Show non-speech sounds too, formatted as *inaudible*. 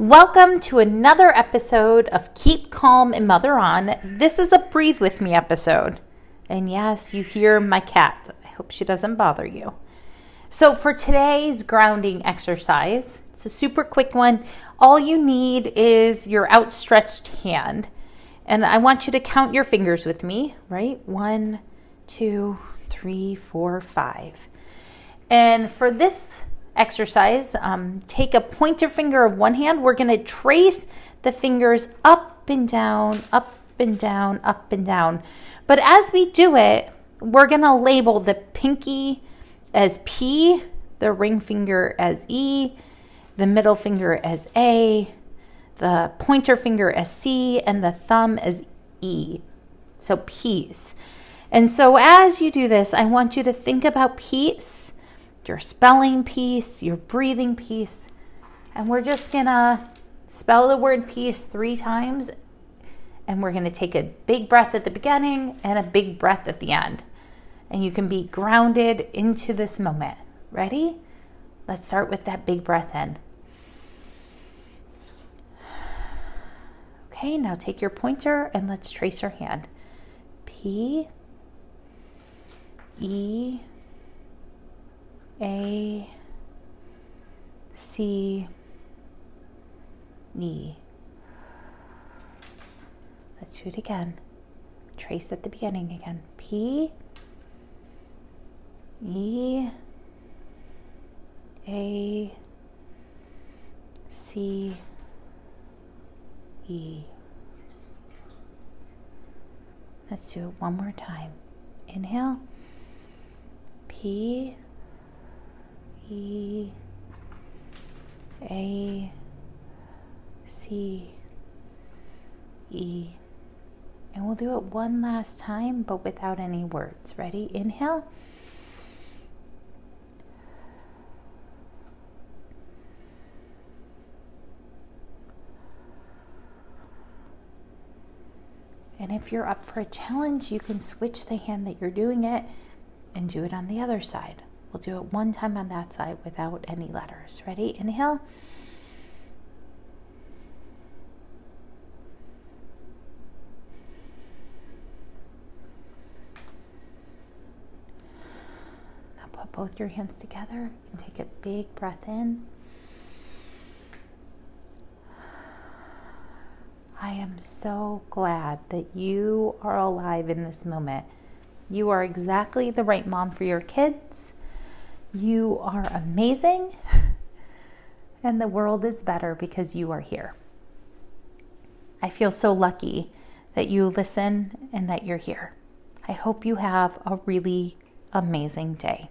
Welcome to another episode of Keep Calm and Mother On. This is a Breathe With Me episode. And yes, you hear my cat. I hope she doesn't bother you. So, for today's grounding exercise, it's a super quick one. All you need is your outstretched hand. And I want you to count your fingers with me, right? One, two, three, four, five. And for this exercise, um, take a pointer finger of one hand. We're going to trace the fingers up and down, up and down, up and down. But as we do it, we're going to label the pinky as P, the ring finger as E, the middle finger as A, the pointer finger as C, and the thumb as E. So peace. And so as you do this, I want you to think about peace your spelling peace, your breathing peace. And we're just gonna spell the word peace three times. And we're gonna take a big breath at the beginning and a big breath at the end. And you can be grounded into this moment. Ready? Let's start with that big breath in. Okay, now take your pointer and let's trace your hand. P E a C E. Let's do it again. Trace at the beginning again. P E A C E. Let's do it one more time. Inhale. P A C E. And we'll do it one last time, but without any words. Ready? Inhale. And if you're up for a challenge, you can switch the hand that you're doing it and do it on the other side. We'll do it one time on that side without any letters. Ready? Inhale. Now put both your hands together and take a big breath in. I am so glad that you are alive in this moment. You are exactly the right mom for your kids. You are amazing, *laughs* and the world is better because you are here. I feel so lucky that you listen and that you're here. I hope you have a really amazing day.